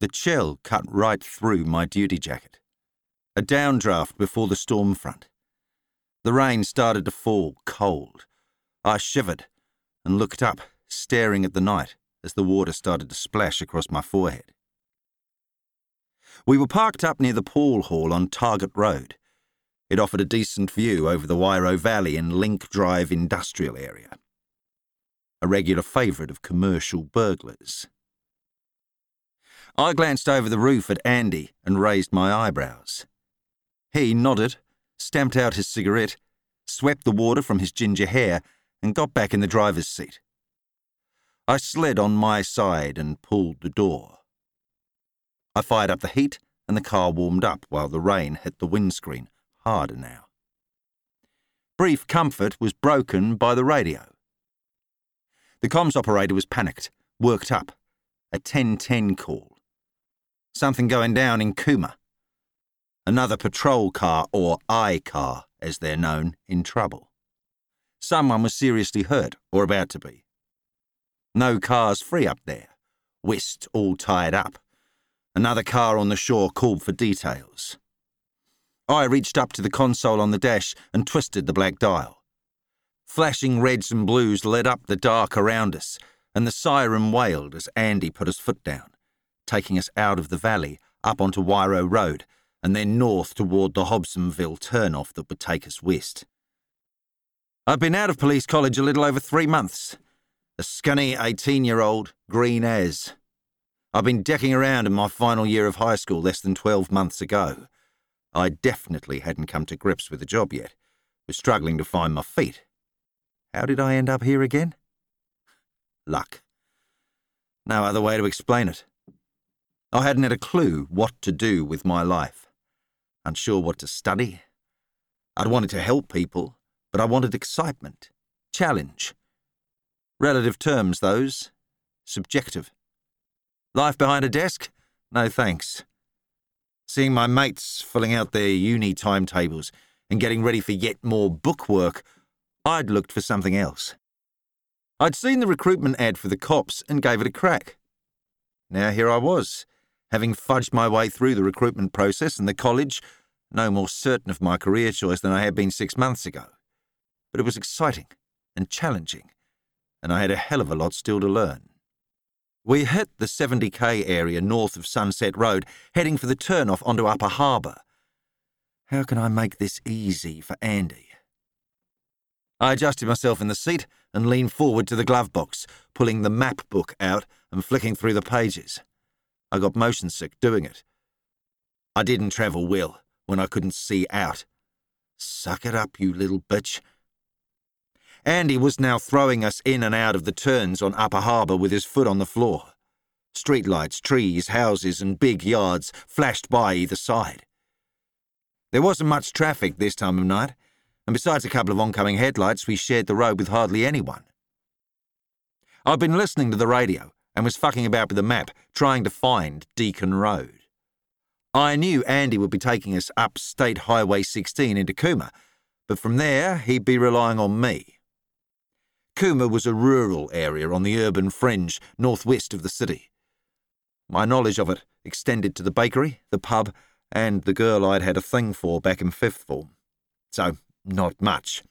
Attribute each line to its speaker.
Speaker 1: The chill cut right through my duty jacket. A downdraft before the storm front. The rain started to fall cold. I shivered and looked up, staring at the night as the water started to splash across my forehead. We were parked up near the Paul Hall on Target Road. It offered a decent view over the Wairau Valley and Link Drive industrial area. A regular favourite of commercial burglars. I glanced over the roof at Andy and raised my eyebrows. He nodded, stamped out his cigarette, swept the water from his ginger hair, and got back in the driver's seat. I slid on my side and pulled the door. I fired up the heat, and the car warmed up while the rain hit the windscreen harder now. Brief comfort was broken by the radio. The comms operator was panicked, worked up. A 1010 call. Something going down in Kumeu. Another patrol car, or I car, as they're known, in trouble. Someone was seriously hurt, or about to be. No cars free up there. Whist all tied up. Another car on the shore called for details. I reached up to the console on the dash and twisted the black dial. Flashing reds and blues lit up the dark around us, and the siren wailed as Andy put his foot down taking us out of the valley, up onto Wairau Road, and then north toward the Hobsonville turnoff that would take us west. I've been out of police college a little over three months. A scunny 18 year old, green as. I've been decking around in my final year of high school less than 12 months ago. I definitely hadn't come to grips with the job yet, was struggling to find my feet. How did I end up here again? Luck. No other way to explain it. I hadn't had a clue what to do with my life. Unsure what to study. I'd wanted to help people, but I wanted excitement, challenge. Relative terms, those. Subjective. Life behind a desk? No thanks. Seeing my mates filling out their uni timetables and getting ready for yet more bookwork, I'd looked for something else. I'd seen the recruitment ad for the cops and gave it a crack. Now here I was, having fudged my way through the recruitment process and the college, no more certain of my career choice than I had been six months ago. But it was exciting and challenging, and I had a hell of a lot still to learn. We hit the 70k area north of Sunset Road, heading for the turnoff onto Upper Harbour. How can I make this easy for Andy? I adjusted myself in the seat and leaned forward to the glove box, pulling the map book out and flicking through the pages. I got motion sick doing it. I didn't travel well when I couldn't see out. Suck it up, you little bitch. Andy was now throwing us in and out of the turns on Upper Harbour with his foot on the floor. Streetlights, trees, houses, and big yards flashed by either side. There wasn't much traffic this time of night, and besides a couple of oncoming headlights, we shared the road with hardly anyone. I'd been listening to the radio and was fucking about with the map, trying to find Deacon Road. I knew Andy would be taking us up State Highway 16 into Kumeu, but from there he'd be relying on me. Kumeu was a rural area on the urban fringe northwest of the city. My knowledge of it extended to the bakery, the pub, and the girl I'd had a thing for back in fifth form. So, not much,